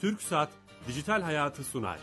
TürkSat Dijital Hayatı sunar.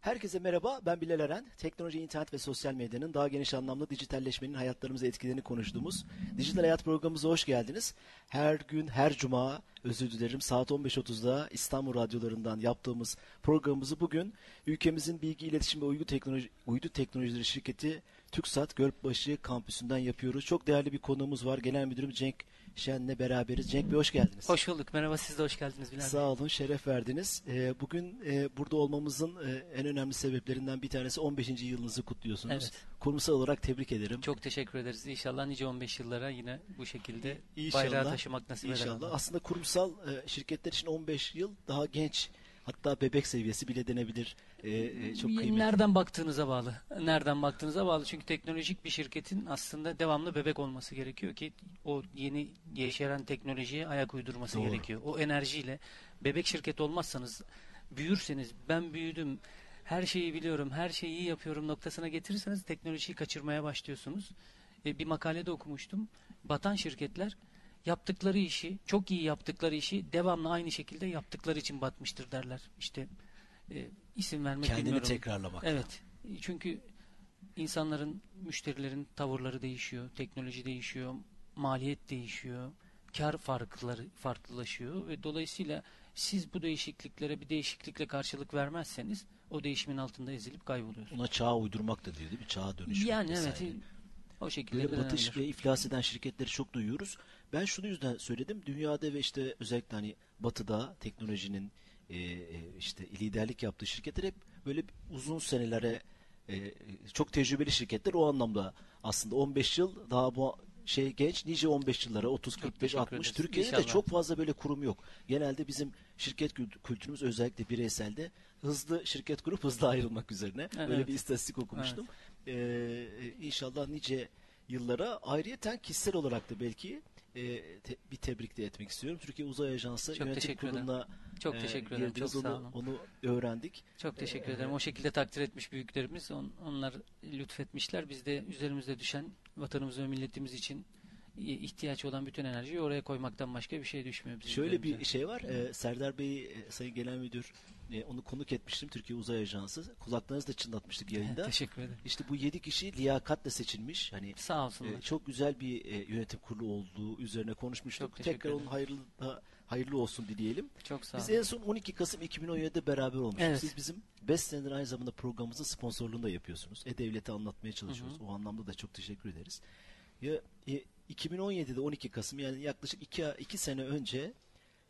Herkese merhaba, ben Bilal Eren. Teknoloji, internet ve sosyal medyanın daha geniş anlamda dijitalleşmenin hayatlarımıza etkilerini konuştuğumuz Dijital Hayat programımıza hoş geldiniz. Her gün, her cuma, özür dilerim, saat 15.30'da İstanbul radyolarından yaptığımız programımızı bugün ülkemizin bilgi, iletişim ve uydu, teknoloji, uydu teknolojileri şirketi TürkSat Gölbaşı kampüsünden yapıyoruz. Çok değerli bir konuğumuz var. Genel Müdürüm Cenk Şen'le beraberiz. Cenk Bey hoş geldiniz. Hoş bulduk. Merhaba siz de hoş geldiniz Bilal Sağ olun, şeref verdiniz. Ee, bugün e, burada olmamızın e, en önemli sebeplerinden bir tanesi 15. yılınızı kutluyorsunuz. Evet. Kurumsal olarak tebrik ederim. Çok teşekkür ederiz. İnşallah nice 15 yıllara yine bu şekilde İnşallah, bayrağı taşımak nasip eder. İnşallah. Allah. Aslında kurumsal e, şirketler için 15 yıl daha genç hatta bebek seviyesi bile denebilir. E, e, çok kıymetli. Nereden baktığınıza bağlı. Nereden baktığınıza bağlı. Çünkü teknolojik bir şirketin aslında devamlı bebek olması gerekiyor ki o yeni yeşeren teknolojiye ayak uydurması Doğru. gerekiyor. O enerjiyle bebek şirket olmazsanız büyürseniz ben büyüdüm her şeyi biliyorum, her şeyi iyi yapıyorum noktasına getirirseniz teknolojiyi kaçırmaya başlıyorsunuz. E, bir makalede okumuştum. Batan şirketler yaptıkları işi, çok iyi yaptıkları işi devamlı aynı şekilde yaptıkları için batmıştır derler. İşte e, isim vermek Kendini bilmiyorum. tekrarlamak. Evet. Çünkü insanların, müşterilerin tavırları değişiyor, teknoloji değişiyor, maliyet değişiyor, kar farkları farklılaşıyor ve dolayısıyla siz bu değişikliklere bir değişiklikle karşılık vermezseniz o değişimin altında ezilip kayboluyorsunuz. Ona çağa uydurmak da diyor değil mi? Çağa dönüşmek Yani vesaire. evet. O şekilde Böyle batış ve iflas eden şirketleri çok duyuyoruz. Ben şunu yüzden söyledim. Dünyada ve işte özellikle hani batıda teknolojinin e, e, işte liderlik yaptığı şirketler hep böyle uzun senelere e, çok tecrübeli şirketler o anlamda aslında 15 yıl daha bu şey genç nice 15 yıllara 30 Çok 45 teşekkür 60 ederiz. Türkiye'de de İnşallah. çok fazla böyle kurum yok. Genelde bizim şirket kült- kültürümüz özellikle bireyselde hızlı şirket kurup hızlı ayrılmak üzerine. Evet. Böyle bir istatistik okumuştum. Ee, inşallah nice yıllara ayrıyeten kişisel olarak da belki e, te- bir tebrik de etmek istiyorum. Türkiye Uzay Ajansı Çok yönetim teşekkür ederim. Çok e, teşekkür ederim. Çok sağ onu, olun. onu öğrendik. Çok teşekkür Ee, ederim. O şekilde takdir etmiş büyüklerimiz. On- onlar lütfetmişler. Biz de üzerimize düşen vatanımız ve milletimiz için ihtiyaç olan bütün enerjiyi oraya koymaktan başka bir şey düşmüyor bizim Şöyle bir üzerimize. şey var. e, Serdar Bey, e, Sayın Genel Müdür, e, onu konuk etmiştim Türkiye Uzay Ajansı. Kulaklarınızı da çınlatmıştık yayında. Teşekkür ederim. İşte bu yedi kişi liyakatle seçilmiş. Hani Sağ olsunlar. e, çok güzel bir e, yönetim kurulu olduğu üzerine konuşmuştuk. Tekrar onun hayırlı da- hayırlı olsun dileyelim. Çok sağ Biz olun. en son 12 Kasım 2017'de beraber olmuştuk. Evet. Siz bizim 5 senedir aynı zamanda programımızın sponsorluğunu da yapıyorsunuz. E-Devlet'i anlatmaya çalışıyoruz. O anlamda da çok teşekkür ederiz. Ya, e, 2017'de 12 Kasım yani yaklaşık 2, 2 sene önce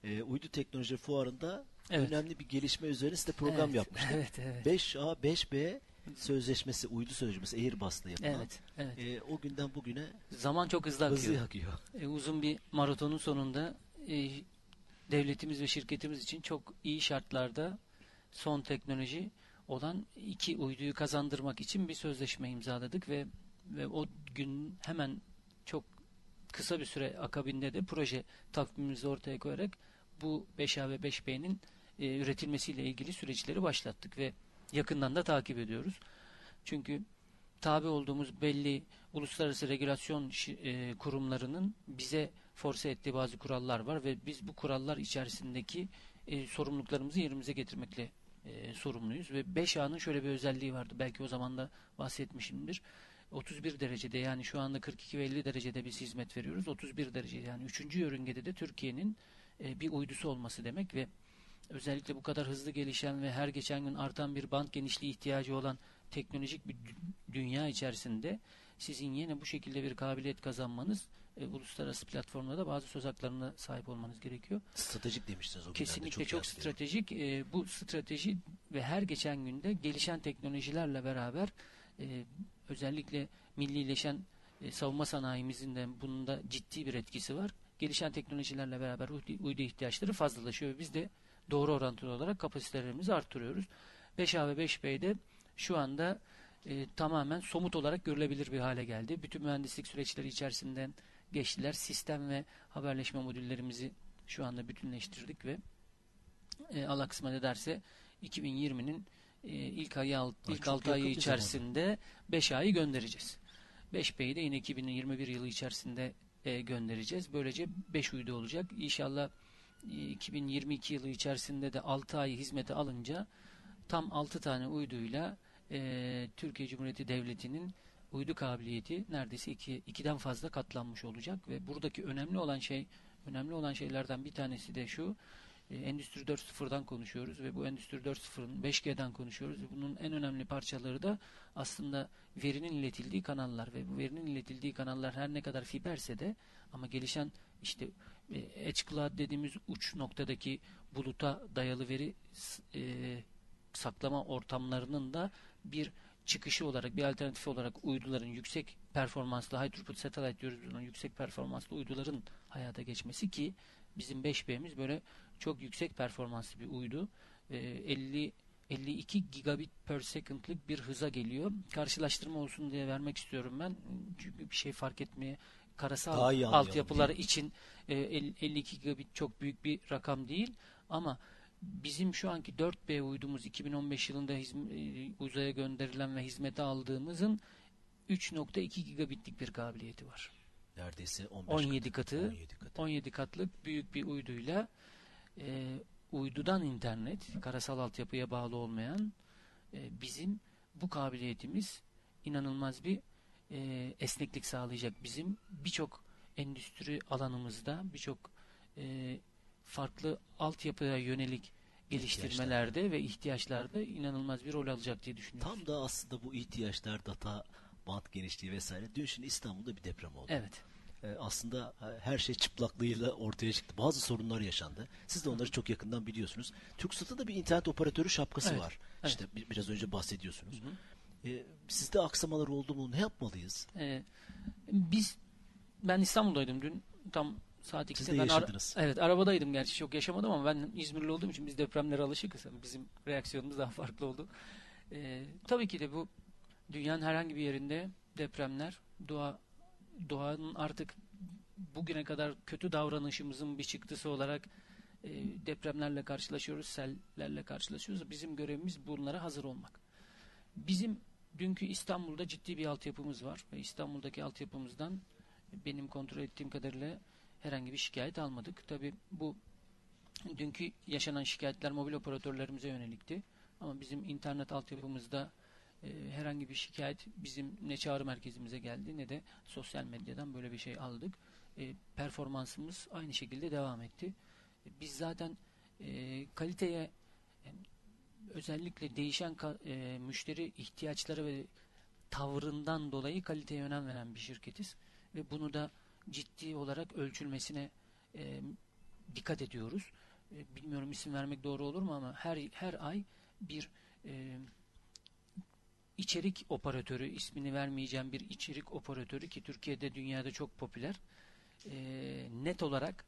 e, Uydu Teknoloji Fuarı'nda Evet. önemli bir gelişme üzerine size program Evet, yapmıştık. Evet, evet. 5A, 5B sözleşmesi, uydu sözleşmesi Airbus'la yapılan. Evet, evet. E, o günden bugüne Zaman çok hızlı akıyor. hızlı akıyor. E, uzun bir maratonun sonunda e, devletimiz ve şirketimiz için çok iyi şartlarda son teknoloji olan iki uyduyu kazandırmak için bir sözleşme imzaladık ve ve o gün hemen çok kısa bir süre akabinde de proje takvimimizi ortaya koyarak bu 5A ve 5B'nin e, üretilmesiyle ilgili süreçleri başlattık ve yakından da takip ediyoruz. Çünkü tabi olduğumuz belli uluslararası regülasyon e, kurumlarının bize force ettiği bazı kurallar var ve biz bu kurallar içerisindeki e, sorumluluklarımızı yerimize getirmekle e, sorumluyuz ve 5A'nın şöyle bir özelliği vardı. Belki o zaman da bahsetmişimdir. 31 derecede yani şu anda 42 ve 50 derecede biz hizmet veriyoruz. 31 derece yani 3. yörüngede de Türkiye'nin e, bir uydusu olması demek ve özellikle bu kadar hızlı gelişen ve her geçen gün artan bir band genişliği ihtiyacı olan teknolojik bir dü- dünya içerisinde sizin yine bu şekilde bir kabiliyet kazanmanız e, uluslararası platformlarda bazı söz haklarına sahip olmanız gerekiyor. Stratejik demiştiniz o. Kesinlikle çok, hatırlıyorum. stratejik. E, bu strateji ve her geçen günde gelişen teknolojilerle beraber e, özellikle millileşen e, savunma sanayimizin de bunun da ciddi bir etkisi var. Gelişen teknolojilerle beraber uydu, ihtiyaçları fazlalaşıyor ve biz de doğru orantılı olarak kapasitelerimizi arttırıyoruz. 5A ve 5B'de şu anda e, tamamen somut olarak görülebilir bir hale geldi. Bütün mühendislik süreçleri içerisinden geçtiler. Sistem ve haberleşme modüllerimizi şu anda bütünleştirdik ve e, Allah kısmet ederse 2020'nin e, ilk ayı alt, Ay, ilk çok 6 ayı içerisinde 5 ayı göndereceğiz. 5B'yi de yine 2021 yılı içerisinde e, göndereceğiz. Böylece 5 uydu olacak. İnşallah e, 2022 yılı içerisinde de 6 ay hizmete alınca tam 6 tane uyduyla e, Türkiye Cumhuriyeti Devleti'nin uydu kabiliyeti neredeyse iki, ikiden fazla katlanmış olacak. Ve buradaki önemli olan şey önemli olan şeylerden bir tanesi de şu e, Endüstri 4.0'dan konuşuyoruz ve bu Endüstri 4.0'ın 5G'den konuşuyoruz. Bunun en önemli parçaları da aslında verinin iletildiği kanallar. Ve bu verinin iletildiği kanallar her ne kadar fiberse de ama gelişen işte edge cloud dediğimiz uç noktadaki buluta dayalı veri e, saklama ortamlarının da bir çıkışı olarak bir alternatif olarak uyduların yüksek performanslı high throughput satellite diyoruz bunun yüksek performanslı uyduların hayata geçmesi ki bizim 5B'miz böyle çok yüksek performanslı bir uydu. E, 50 52 gigabit per second'lık bir hıza geliyor. Karşılaştırma olsun diye vermek istiyorum ben. Çünkü bir şey fark etmeye karasal altyapılar için e, 52 gigabit çok büyük bir rakam değil ama bizim şu anki 4B uydumuz 2015 yılında e, uzaya gönderilen ve hizmete aldığımızın 3.2 gigabitlik bir kabiliyeti var. Neredeyse 17 katı. katı, 17 katı. 17 katlık büyük bir uyduyla e, uydudan internet, karasal altyapıya bağlı olmayan e, bizim bu kabiliyetimiz inanılmaz bir e, esneklik sağlayacak. Bizim birçok endüstri alanımızda, birçok e, farklı altyapıya yönelik geliştirmelerde ve ihtiyaçlarda inanılmaz bir rol alacak diye düşünüyorum. Tam da aslında bu ihtiyaçlar data bant genişliği vesaire. Dün şimdi İstanbul'da bir deprem oldu. Evet. Ee, aslında e, her şey çıplaklığıyla ortaya çıktı. Bazı sorunlar yaşandı. Siz de onları çok yakından biliyorsunuz. TürkSat'ta da bir internet operatörü şapkası Evet, var. evet. İşte bi- biraz önce bahsediyorsunuz. Ee, sizde aksamalar oldu mu? Ne yapmalıyız? Ee, biz ben İstanbul'daydım dün tam saat 2'de Siz de ben ara- evet arabadaydım gerçi çok yaşamadım ama ben İzmirli olduğum için biz depremlere alışıkız. Bizim reaksiyonumuz daha farklı oldu. Ee, tabii ki de bu dünyanın herhangi bir yerinde depremler doğa doğanın artık bugüne kadar kötü davranışımızın bir çıktısı olarak e, depremlerle karşılaşıyoruz, sellerle karşılaşıyoruz. Bizim görevimiz bunlara hazır olmak. Bizim dünkü İstanbul'da ciddi bir altyapımız var ve İstanbul'daki altyapımızdan benim kontrol ettiğim kadarıyla herhangi bir şikayet almadık. Tabi bu dünkü yaşanan şikayetler mobil operatörlerimize yönelikti. Ama bizim internet altyapımızda e, herhangi bir şikayet bizim ne çağrı merkezimize geldi ne de sosyal medyadan böyle bir şey aldık. E, performansımız aynı şekilde devam etti. E, biz zaten e, kaliteye özellikle değişen müşteri ihtiyaçları ve tavrından dolayı kaliteye önem veren bir şirketiz ve bunu da ciddi olarak ölçülmesine e, dikkat ediyoruz. E, bilmiyorum isim vermek doğru olur mu ama her her ay bir e, içerik operatörü ismini vermeyeceğim bir içerik operatörü ki Türkiye'de dünyada çok popüler e, net olarak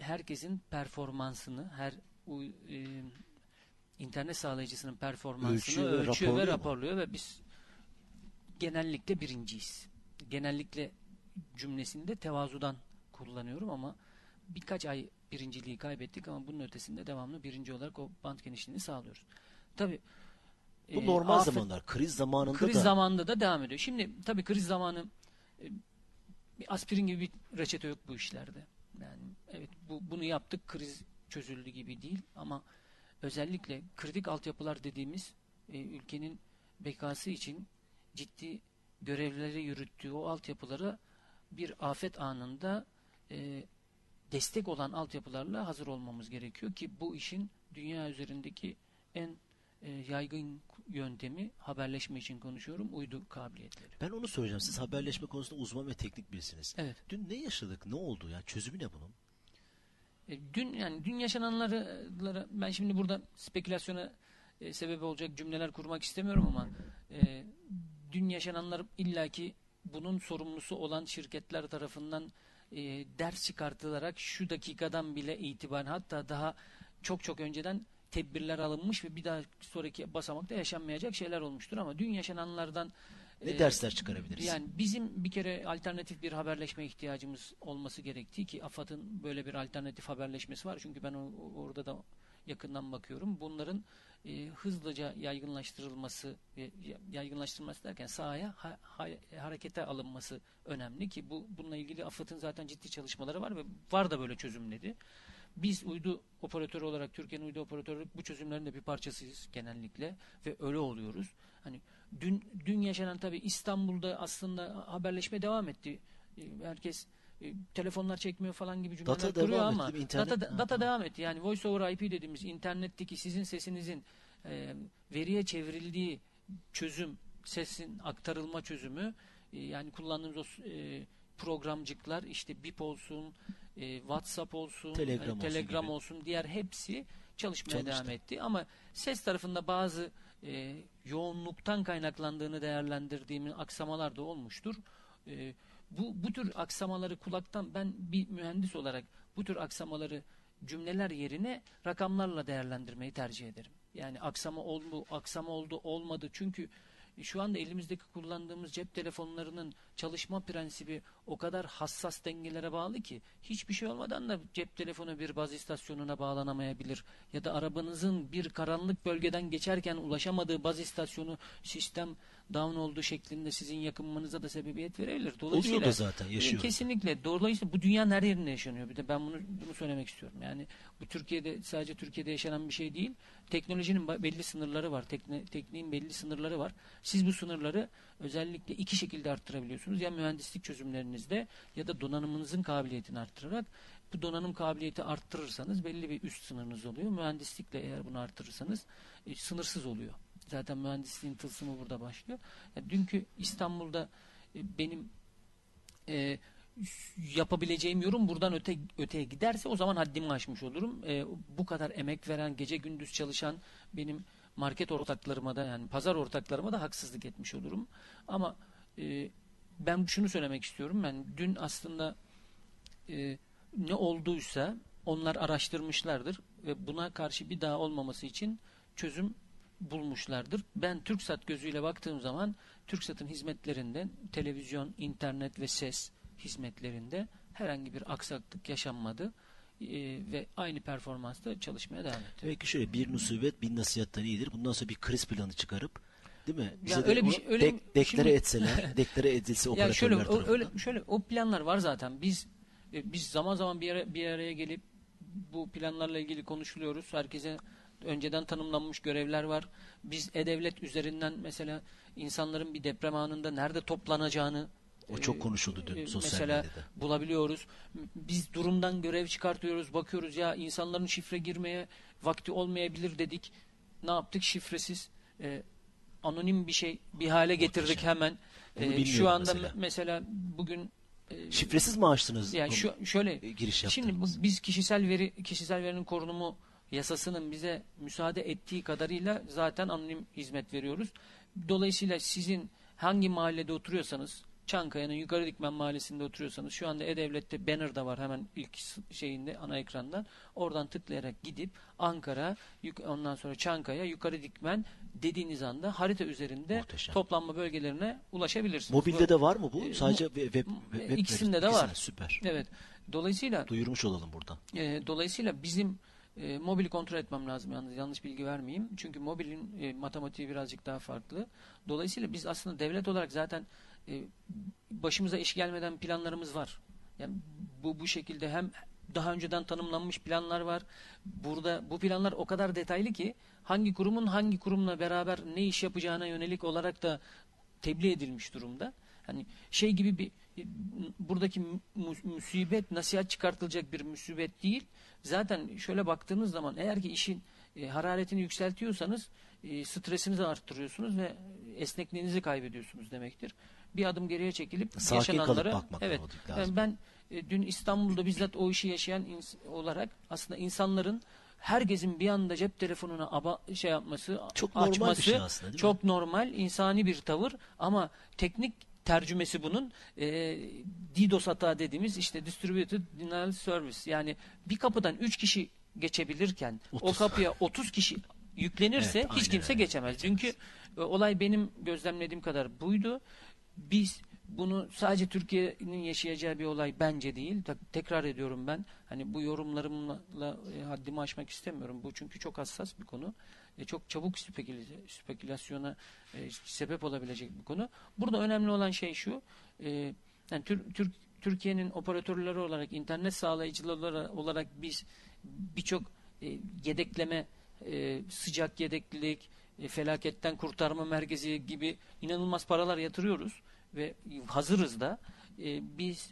herkesin performansını her uy- e, internet sağlayıcısının performansını Ölçüyor ölçüyor ve raporluyor mu? ve biz genellikle birinciyiz. Genellikle cümlesinde tevazudan kullanıyorum ama birkaç ay birinciliği kaybettik ama bunun ötesinde devamlı birinci olarak o bant genişliğini sağlıyoruz. Tabii Bu e, normal afet- zamanlar. Kriz zamanında kriz da zamanında da devam ediyor. Şimdi tabii kriz zamanı e, bir aspirin gibi bir reçete yok bu işlerde. Yani evet bu bunu yaptık kriz çözüldü gibi değil ama özellikle kritik altyapılar dediğimiz e, ülkenin bekası için ciddi görevleri yürüttüğü o altyapılara bir afet anında e, destek olan altyapılarla hazır olmamız gerekiyor ki bu işin dünya üzerindeki en e, yaygın yöntemi haberleşme için konuşuyorum uydu kabiliyetleri. ben onu söyleyeceğim. Siz haberleşme konusunda uzman ve teknik birisiniz. Evet. Dün ne yaşadık? Ne oldu? Ya çözümü ne bunun? E, dün yani dün yaşananları ben şimdi burada spekülasyona e, sebep olacak cümleler kurmak istemiyorum ama e, dün yaşananlar illaki bunun sorumlusu olan şirketler tarafından e, ders çıkartılarak şu dakikadan bile itibaren hatta daha çok çok önceden tedbirler alınmış ve bir daha sonraki basamakta yaşanmayacak şeyler olmuştur ama dün yaşananlardan Ne e, dersler çıkarabiliriz? yani bizim bir kere alternatif bir haberleşme ihtiyacımız olması gerektiği ki AFAD'ın böyle bir alternatif haberleşmesi var. Çünkü ben orada da yakından bakıyorum. Bunların e, hızlıca yaygınlaştırılması ve yaygınlaştırılması derken sahaya ha, ha, harekete alınması önemli ki bu bununla ilgili AFAD'ın zaten ciddi çalışmaları var ve var da böyle çözümleri. Biz uydu operatörü olarak Türkiye'nin uydu operatörü bu çözümlerin de bir parçasıyız genellikle ve öyle oluyoruz. Hani dün dün yaşanan tabii İstanbul'da aslında haberleşme devam etti. E, herkes e, telefonlar çekmiyor falan gibi cümleler data kuruyor devam ama etti, internet- data, Ha, data devam etti. Yani voice over IP dediğimiz internetteki sizin sesinizin e, veriye çevrildiği çözüm, sesin aktarılma çözümü e, yani kullandığımız o e, programcıklar işte BIP olsun, e, WhatsApp olsun, Telegram e, olsun Telegram gibi. olsun, diğer hepsi çalışmaya Çalıştı. devam etti. Ama ses tarafında bazı e, yoğunluktan kaynaklandığını değerlendirdiğimiz aksamalar da olmuştur. E, bu, bu tür aksamaları kulaktan ben bir mühendis olarak bu tür aksamaları cümleler yerine rakamlarla değerlendirmeyi tercih ederim. Yani aksama oldu, aksama oldu, olmadı. Çünkü şu anda elimizdeki kullandığımız cep telefonlarının çalışma prensibi o kadar hassas dengelere bağlı ki hiçbir şey olmadan da cep telefonu bir baz istasyonuna bağlanamayabilir ya da arabanızın bir karanlık bölgeden geçerken ulaşamadığı baz istasyonu sistem down olduğu şeklinde sizin yakınmanıza da sebebiyet verebilir. Dolayısıyla Oluyor da zaten e, yaşıyor. Kesinlikle. Dolayısıyla bu dünyanın her yerinde yaşanıyor. Bir de ben bunu bunu söylemek istiyorum. Yani bu Türkiye'de sadece Türkiye'de yaşanan bir şey değil. Teknolojinin belli sınırları var. Tekne, tekniğin belli sınırları var. Siz bu sınırları özellikle iki şekilde arttırabiliyorsunuz. Ya mühendislik çözümlerinizde ya da donanımınızın kabiliyetini arttırarak bu donanım kabiliyeti arttırırsanız belli bir üst sınırınız oluyor. Mühendislikle eğer bunu arttırırsanız e, sınırsız oluyor. Zaten mühendisliğin tılsımı burada başlıyor. Ya dünkü İstanbul'da e, benim e, yapabileceğim yorum buradan öte öteye giderse o zaman haddimi aşmış olurum. E, bu kadar emek veren, gece gündüz çalışan benim market ortaklarıma da yani pazar ortaklarıma da haksızlık etmiş olurum. Ama e, ben şunu söylemek istiyorum. Ben dün aslında e, ne olduysa onlar araştırmışlardır ve buna karşı bir daha olmaması için çözüm bulmuşlardır. Ben TürkSat gözüyle baktığım zaman TürkSat'ın hizmetlerinde televizyon, internet ve ses hizmetlerinde herhangi bir aksaklık yaşanmadı ve aynı performansta çalışmaya devam etti. Demek ki şöyle bir musibet bin nasihattan iyidir. Bundan sonra bir kriz planı çıkarıp değil mi? Bize Ya de öyle bir şey- öyle dek- bir- deklare şimdi- etseler, deklare edilse Ya operatörler şöyle o, tarafından. öyle şöyle o planlar var zaten. Biz e, biz zaman zaman bir ara, bir araya gelip bu planlarla ilgili konuşuluyoruz. Herkese önceden tanımlanmış görevler var. Biz e-devlet üzerinden mesela insanların bir deprem anında nerede toplanacağını O çok konuşuldu dün e, sosyal mesela medyada. bulabiliyoruz. Biz durumdan görev çıkartıyoruz, bakıyoruz ya insanların şifre girmeye vakti olmayabilir dedik. Ne yaptık? Şifresiz e, anonim bir şey bir hale getirdik Muhteşem. hemen. E, şu anda mesela. me- mesela bugün e, Şifresiz mi açtınız? yani şu şöyle e, giriş şimdi yaptınız? biz kişisel veri kişisel verinin korunumu yasasının bize müsaade ettiği kadarıyla zaten anonim hizmet veriyoruz. Dolayısıyla sizin hangi mahallede oturuyorsanız Çankaya'nın Yukarı Dikmen Mahallesi'nde oturuyorsanız şu anda E-Devlet'te banner da var hemen ilk şeyinde ana ekrandan. Oradan tıklayarak gidip Ankara, ondan sonra Çankaya, Yukarı Dikmen dediğiniz anda harita üzerinde Muhteşem. toplanma bölgelerine ulaşabilirsiniz. Mobilde Bu- de var mı bu? E, Sadece web, web, web ikisinde de var. Süper. Evet. Dolayısıyla Duyurmuş olalım buradan. e, dolayısıyla bizim e, mobili kontrol etmem lazım yalnız yanlış bilgi vermeyeyim. Çünkü mobilin e, matematiği birazcık daha farklı. Dolayısıyla biz aslında devlet olarak zaten e, başımıza iş gelmeden planlarımız var. Yani bu bu şekilde hem daha önceden tanımlanmış planlar var. Burada bu planlar o kadar detaylı ki hangi kurumun hangi kurumla beraber ne iş yapacağına yönelik olarak da tebliğ edilmiş durumda. Hani şey gibi bir buradaki mu- musibet nasihat çıkartılacak bir musibet değil. Zaten şöyle baktığınız zaman eğer ki işin e, hararetini yükseltiyorsanız e, stresinizi arttırıyorsunuz ve esnekliğinizi kaybediyorsunuz demektir. Bir adım geriye çekilip Sakin yaşananlara kalıp bakmak evet lazım. ben e, dün İstanbul'da bizzat o işi yaşayan olarak aslında insanların herkesin bir anda cep telefonuna aba, şey yapması, Çok normal açması şey aslında, değil mi? çok normal, insani bir tavır ama teknik tercümesi bunun e, DDoS hata dediğimiz işte Distributed Denial Service yani bir kapıdan 3 kişi geçebilirken o 30. kapıya 30 kişi yüklenirse Evet, hiç kimse öyle. geçemez. Çünkü e, olay benim gözlemlediğim kadar buydu. Biz bunu sadece Türkiye'nin yaşayacağı bir olay bence değil. Tekrar ediyorum ben. Hani bu yorumlarımla e, haddimi aşmak istemiyorum. Bu çünkü çok hassas bir konu. e, çok çabuk speküle- spekülasyona e, sebep olabilecek bir konu. Burada önemli olan şey şu. e, yani Tür- Türk Türkiye'nin operatörleri olarak, internet sağlayıcıları olarak biz birçok e, yedekleme, e, sıcak yedeklilik, e, felaketten kurtarma merkezi gibi inanılmaz paralar yatırıyoruz ve hazırız da. E, biz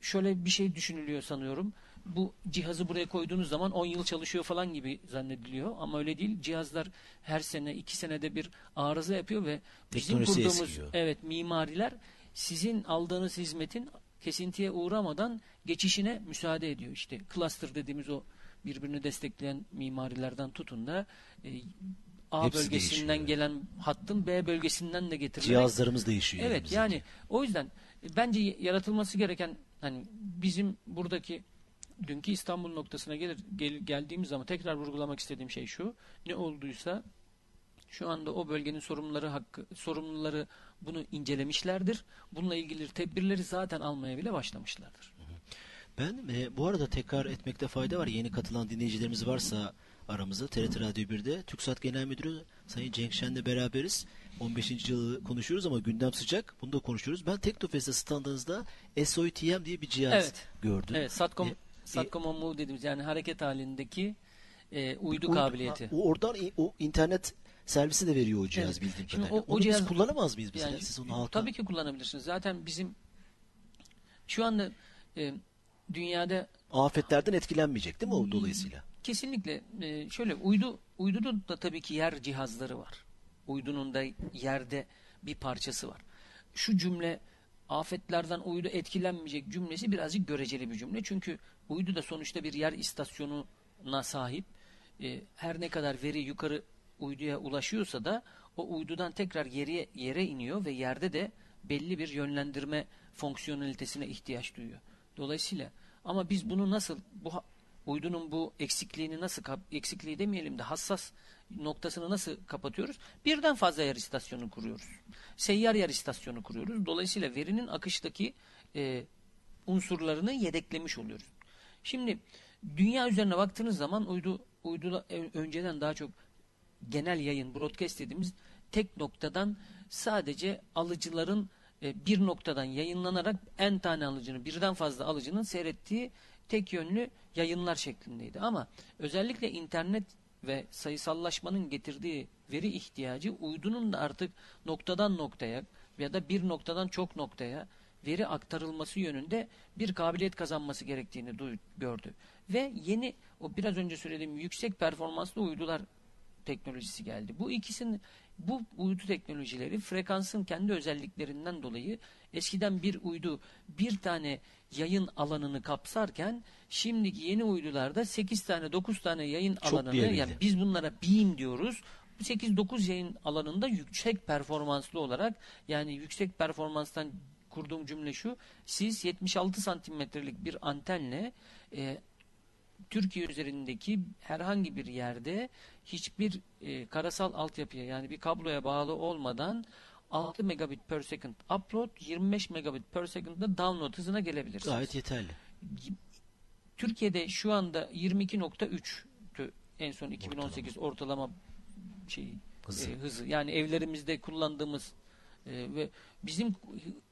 şöyle bir şey düşünülüyor sanıyorum. Bu cihazı buraya koyduğunuz zaman 10 yıl çalışıyor falan gibi zannediliyor ama öyle değil. Cihazlar her sene, iki senede bir arıza yapıyor ve bizim Teknolojisi kurduğumuz eskiyor. evet mimariler sizin aldığınız hizmetin kesintiye uğramadan geçişine müsaade ediyor. İşte cluster dediğimiz o birbirini destekleyen mimarilerden tutun da e, A Hepsi bölgesinden değişiyor. gelen hattın B bölgesinden de getirilerek Cihazlarımız değişiyor. Evet elimizdeki. yani o yüzden e, bence yaratılması gereken hani bizim buradaki dünkü İstanbul noktasına gelir gel- geldiğimiz zaman tekrar vurgulamak istediğim şey şu. Ne olduysa şu anda o bölgenin sorumluları hakkı sorumluları bunu incelemişlerdir. Bununla ilgili tedbirleri zaten almaya bile başlamışlardır. Ben e, bu arada tekrar etmekte fayda var. Yeni katılan dinleyicilerimiz varsa aramızda TRT Radyo 1'de TÜKSAT Genel Müdürü Sayın Cenk Şen'le beraberiz. 15. yılı konuşuyoruz ama gündem sıcak. Bunu da konuşuyoruz. Ben Teknofest'te standınızda SOITM diye bir cihaz Evet. gördüm. Evet, Satcom E, Satcom on Move dediğimiz yani hareket halindeki e, uydu Uydu- kabiliyeti. o oradan o internet servisi de veriyor o cihaz Evet. bildiğim Şimdi kadarıyla. o- o Onu cihaz- biz kullanamaz mıyız mesela? Yani Siz onu halka... tabii ki kullanabilirsiniz. Zaten bizim şu anda e, dünyada Afetlerden etkilenmeyecek değil mi o dolayısıyla? Kesinlikle e, şöyle uydu uydunun da tabii ki yer cihazları var. Uydunun da yerde bir parçası var. Şu cümle afetlerden uydu etkilenmeyecek cümlesi birazcık göreceli bir cümle. Çünkü uydu da sonuçta bir yer istasyonuna sahip. E, her ne kadar veri yukarı uyduya ulaşıyorsa da o uydudan tekrar yere, yere iniyor ve yerde de belli bir yönlendirme fonksiyonelitesine ihtiyaç duyuyor. Dolayısıyla ama biz bunu nasıl bu uydunun bu eksikliğini nasıl eksikliği demeyelim de hassas noktasını nasıl kapatıyoruz? Birden fazla yer istasyonu kuruyoruz. Seyyar yer istasyonu kuruyoruz. Dolayısıyla verinin akıştaki e, unsurlarını yedeklemiş oluyoruz. Şimdi dünya üzerine baktığınız zaman uydu uydu önceden daha çok genel yayın broadcast dediğimiz tek noktadan sadece alıcıların e, bir noktadan yayınlanarak en tane alıcının birden fazla alıcının seyrettiği tek yönlü yayınlar şeklindeydi. Ama özellikle internet ve sayısallaşmanın getirdiği veri ihtiyacı uydunun da artık noktadan noktaya ya da bir noktadan çok noktaya veri aktarılması yönünde bir kabiliyet kazanması gerektiğini gördü. Ve yeni o biraz önce söylediğim yüksek performanslı uydular teknolojisi geldi. Bu ikisinin bu uydu teknolojileri frekansın kendi özelliklerinden dolayı eskiden bir uydu bir tane yayın alanını kapsarken şimdiki yeni uydularda 8 tane 9 tane yayın Çok alanını yani biz bunlara beam diyoruz. Bu 8-9 yayın alanında yüksek performanslı olarak yani yüksek performanstan kurduğum cümle şu. Siz 76 santimetrelik bir antenle e, Türkiye üzerindeki herhangi bir yerde hiçbir e, karasal altyapıya yani bir kabloya bağlı olmadan 6 megabit per second upload 25 megabit per second'da download hızına gelebilirsiniz. Gayet yeterli. Türkiye'de şu anda 22.3'tü en son 2018 ortalama şeyi Hızı. e, hızı. Yani evlerimizde kullandığımız e, ve bizim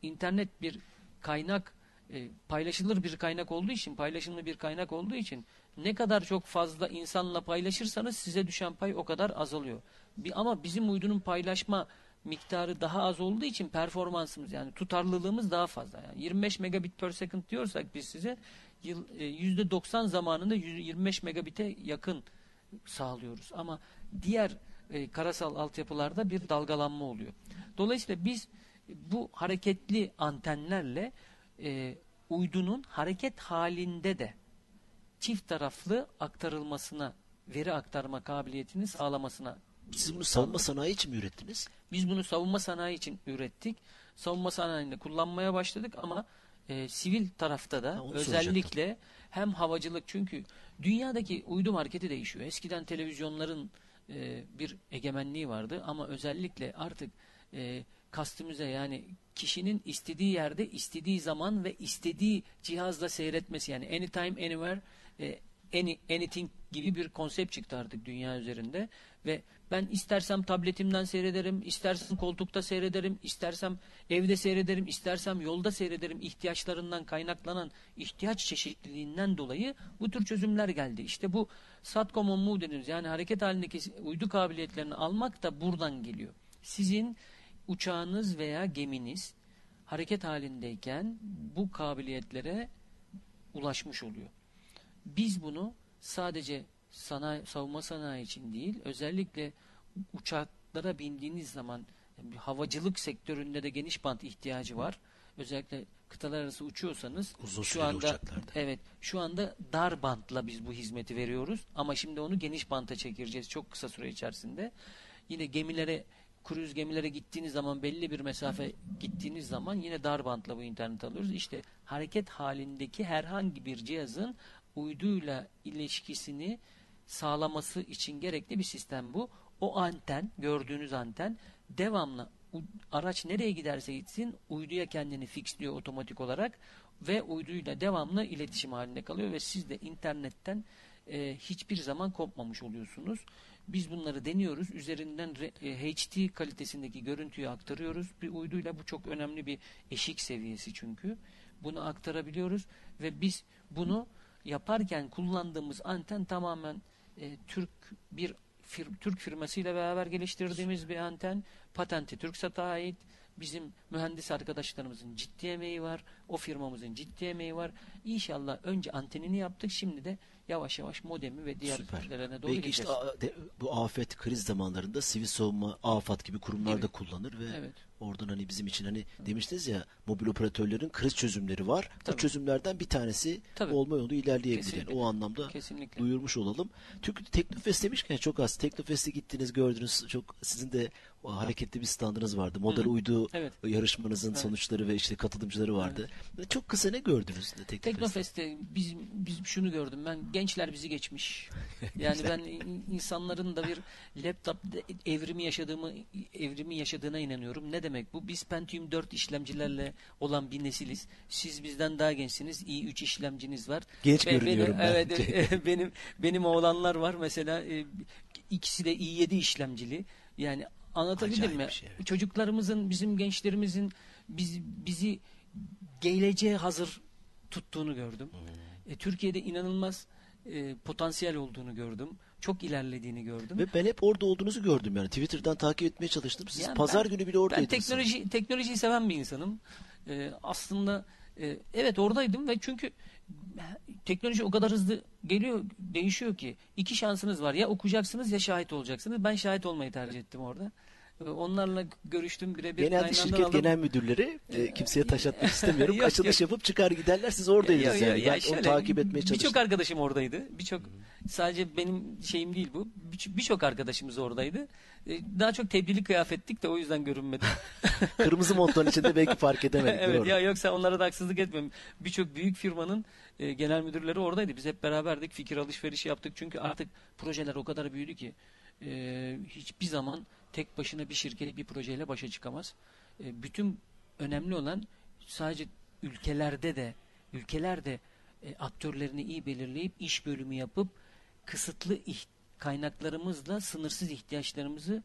internet bir kaynak e, paylaşılır bir kaynak olduğu için paylaşımlı bir kaynak olduğu için ne kadar çok fazla insanla paylaşırsanız size düşen pay o kadar azalıyor. Bir, ama bizim uydunun paylaşma miktarı daha az olduğu için performansımız yani tutarlılığımız daha fazla. Yani 25 megabit per second diyorsak biz size yıl, e, %90 zamanında 125 megabite yakın sağlıyoruz. Ama diğer e, karasal altyapılarda bir dalgalanma oluyor. Dolayısıyla biz bu hareketli antenlerle e, uydunun hareket halinde de çift taraflı aktarılmasına, veri aktarma kabiliyetini sağlamasına Siz bunu savunma sanayi için mi ürettiniz? biz bunu savunma sanayi için ürettik. Savunma sanayinde kullanmaya başladık ama e, sivil tarafta da Ha, özellikle hem havacılık çünkü dünyadaki uydu marketi değişiyor. Eskiden televizyonların e, bir egemenliği vardı ama özellikle artık e, kastımıza yani kişinin istediği yerde istediği zaman ve istediği cihazla seyretmesi yani anytime anywhere e, any, anything gibi bir konsept çıktı artık dünya üzerinde ve ben istersem tabletimden seyrederim, istersem koltukta seyrederim, istersem evde seyrederim, istersem yolda seyrederim ihtiyaçlarından kaynaklanan ihtiyaç çeşitliliğinden dolayı bu tür çözümler geldi. İşte bu Satcom on Move dediğimiz yani hareket halindeki uydu kabiliyetlerini almak da buradan geliyor. Sizin uçağınız veya geminiz hareket halindeyken bu kabiliyetlere ulaşmış oluyor. Biz bunu sadece sanayi, savunma sanayi için değil, özellikle uçaklara bindiğiniz zaman yani havacılık sektöründe de geniş bant ihtiyacı var. Özellikle kıtalar arası uçuyorsanız Uzun şu anda uçaklarda. evet şu anda dar bantla biz bu hizmeti veriyoruz ama şimdi onu geniş banta çekireceğiz çok kısa süre içerisinde. Yine gemilere kruz gemilere gittiğiniz zaman belli bir mesafe gittiğiniz zaman yine dar bantla bu internet alıyoruz. İşte hareket halindeki herhangi bir cihazın uyduyla ilişkisini sağlaması için gerekli bir sistem bu. O anten, gördüğünüz anten devamlı araç nereye giderse gitsin uyduya kendini fixliyor otomatik olarak ve uyduyla devamlı iletişim halinde kalıyor ve siz de internetten e, hiçbir zaman kopmamış oluyorsunuz. Biz bunları deniyoruz. Üzerinden e, HD kalitesindeki görüntüyü aktarıyoruz. Bir uyduyla bu çok önemli bir eşik seviyesi çünkü. Bunu aktarabiliyoruz ve biz bunu yaparken kullandığımız anten tamamen e, Türk bir fir- Türk firmasıyla beraber geliştirdiğimiz bir anten. Patenti TürkSat'a ait. Bizim mühendis arkadaşlarımızın ciddi emeği var. O firmamızın ciddi emeği var. İnşallah önce antenini yaptık. Şimdi de yavaş yavaş modemi ve diğer Süper. türlerine doğru Belki işte gideceğiz. de- bu afet kriz zamanlarında sivil savunma, AFAD gibi kurumlar da kullanır ve Evet. oradan hani bizim için hani demiştiniz ya mobil operatörlerin kriz çözümleri var. Tabii. Bu çözümlerden bir tanesi Tabii. olma yolu ilerleyebilir. Yani Kesinlikle. o anlamda Kesinlikle. duyurmuş olalım. Türk Teknofest demişken çok az. Teknofest'e gittiniz gördünüz. Çok sizin de hareketli bir standınız vardı. Model Hı. uydu Evet. yarışmanızın Evet. sonuçları ve işte katılımcıları vardı. Çok kısa ne gördünüz Teknofest'te? Teknofest'te biz, biz şunu gördüm ben gençler bizi geçmiş. Yani ben in- insanların da bir laptop evrimi yaşadığımı evrimi yaşadığına inanıyorum. Ne demek bu? Biz Pentium 4 işlemcilerle olan bir nesiliz. Siz bizden daha gençsiniz. i3 işlemciniz var. Genç Ve görünüyorum benim, ben. Evet, benim benim oğlanlar var mesela e, ikisi de i7 işlemcili. Yani anlatabildim Acayip mi? şey, evet. Çocuklarımızın, bizim gençlerimizin biz, bizi geleceğe hazır tuttuğunu gördüm. Hmm. E, Türkiye'de inanılmaz e, potansiyel olduğunu gördüm. Çok ilerlediğini gördüm. Ve ben hep orada olduğunuzu gördüm yani. Twitter'dan takip etmeye çalıştım. Siz Yani pazar ben- günü bile Ben oradaydınız. teknoloji teknolojiyi seven bir insanım. E, aslında e, evet oradaydım ve çünkü teknoloji o kadar hızlı geliyor, değişiyor ki iki şansınız var. Ya okuyacaksınız ya şahit olacaksınız. Ben şahit olmayı tercih ettim orada. E, Onlarla görüştüm birebir. Genelde şirket aldım. genel müdürleri e, kimseye taş atmak istemiyorum. Yok, Açılış yok. yapıp çıkar giderler. Siz oradaydınız Ya- ya- yani. ya ben şöyle, onu takip etmeye çalıştım. Birçok arkadaşım oradaydı. Birçok sadece benim şeyim değil bu. Birçok arkadaşımız oradaydı. E, Daha çok tebdili kıyafettik de o yüzden görünmedi. Kırmızı montların içinde belki fark edemedik. evet doğru. ya yoksa onlara da haksızlık etmiyorum. Birçok büyük firmanın e, genel müdürleri oradaydı. Biz hep beraberdik. Fikir alışverişi yaptık. Çünkü artık projeler o kadar büyüdü ki e, hiçbir zaman tek başına bir şirket bir projeyle başa çıkamaz. E, bütün önemli olan sadece ülkelerde de ülkeler de e, aktörlerini iyi belirleyip iş bölümü yapıp kısıtlı kaynaklarımızla sınırsız ihtiyaçlarımızı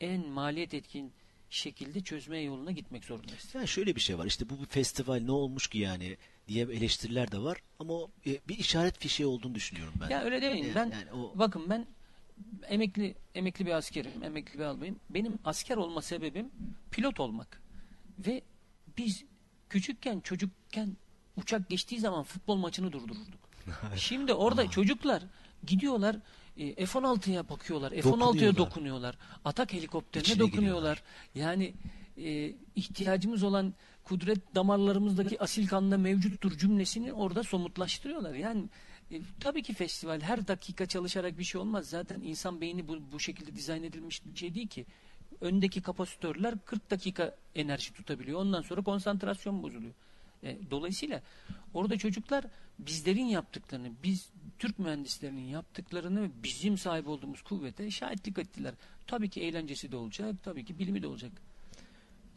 en maliyet etkin şekilde çözmeye yoluna gitmek zorundayız. Yani şöyle bir şey var. İşte bu bir festival ne olmuş ki yani diye eleştiriler de var. Ama o, e, bir işaret fişeği olduğunu düşünüyorum ben. Ya öyle demeyin. Yani- Ben yani o- bakın ben emekli emekli bir askerim, emekli bir albayım. Benim asker olma sebebim pilot olmak. Ve biz küçükken, çocukken uçak geçtiği zaman futbol maçını durdururduk. Şimdi orada çocuklar gidiyorlar e, F-16'ya bakıyorlar. F-16'ya Dokunuyorlar. Atak helikopterine İçine dokunuyorlar. Yani e, ihtiyacımız olan kudret damarlarımızdaki asil kanla mevcuttur cümlesini orada somutlaştırıyorlar. Yani e, tabii ki festival her dakika çalışarak bir şey olmaz. Zaten insan beyni bu, bu şekilde dizayn edilmiş bir şey değil ki. Öndeki kapasitörler 40 dakika enerji tutabiliyor. Ondan sonra konsantrasyon bozuluyor. E, dolayısıyla orada çocuklar bizlerin yaptıklarını, biz Türk mühendislerinin yaptıklarını bizim sahip olduğumuz kuvvete şahitlik ettiler. Tabii ki eğlencesi de olacak, tabii ki bilimi de olacak.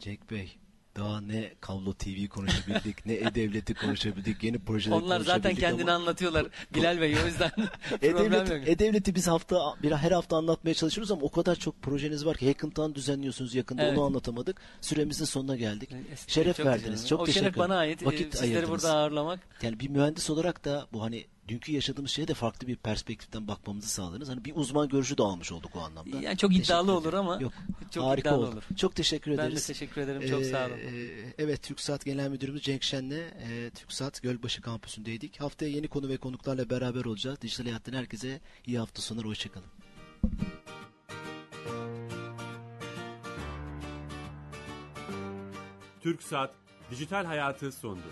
Cenk Bey Daha ne kablo TV konuşabildik, ne e-devleti konuşabildik, yeni projeler Onlar zaten konuşabildik kendini ama anlatıyorlar Bilal Bey o yüzden e-devleti, e-devleti biz hafta bir her hafta anlatmaya çalışıyoruz ama o kadar çok projeniz var ki Hackathon düzenliyorsunuz yakında Evet. onu anlatamadık. Süremizin sonuna geldik. Şeref çok verdiniz. Çok o teşekkür şeref bana ederim. ait. Ee, Vakit Sizleri ayırdınız. burada ağırlamak. Yani bir mühendis olarak da bu hani dünkü yaşadığımız şeye de farklı bir perspektiften bakmamızı sağladınız. Hani bir uzman görüşü de almış olduk o anlamda. Yani çok Teşekkür iddialı ederim. olur ama Yok. çok harika iddialı oldu. olur. Çok teşekkür Ben de ederiz. teşekkür ederim. Çok sağ olun. Ee, evet TürkSat Genel Müdürümüz Cenk Şen'le e, TürkSat Gölbaşı Kampüsü'ndeydik. Haftaya yeni konu ve konuklarla beraber olacağız. Dijital Hayat'tan herkese iyi hafta sonları. Hoşçakalın. TürkSat Dijital Hayatı sondu.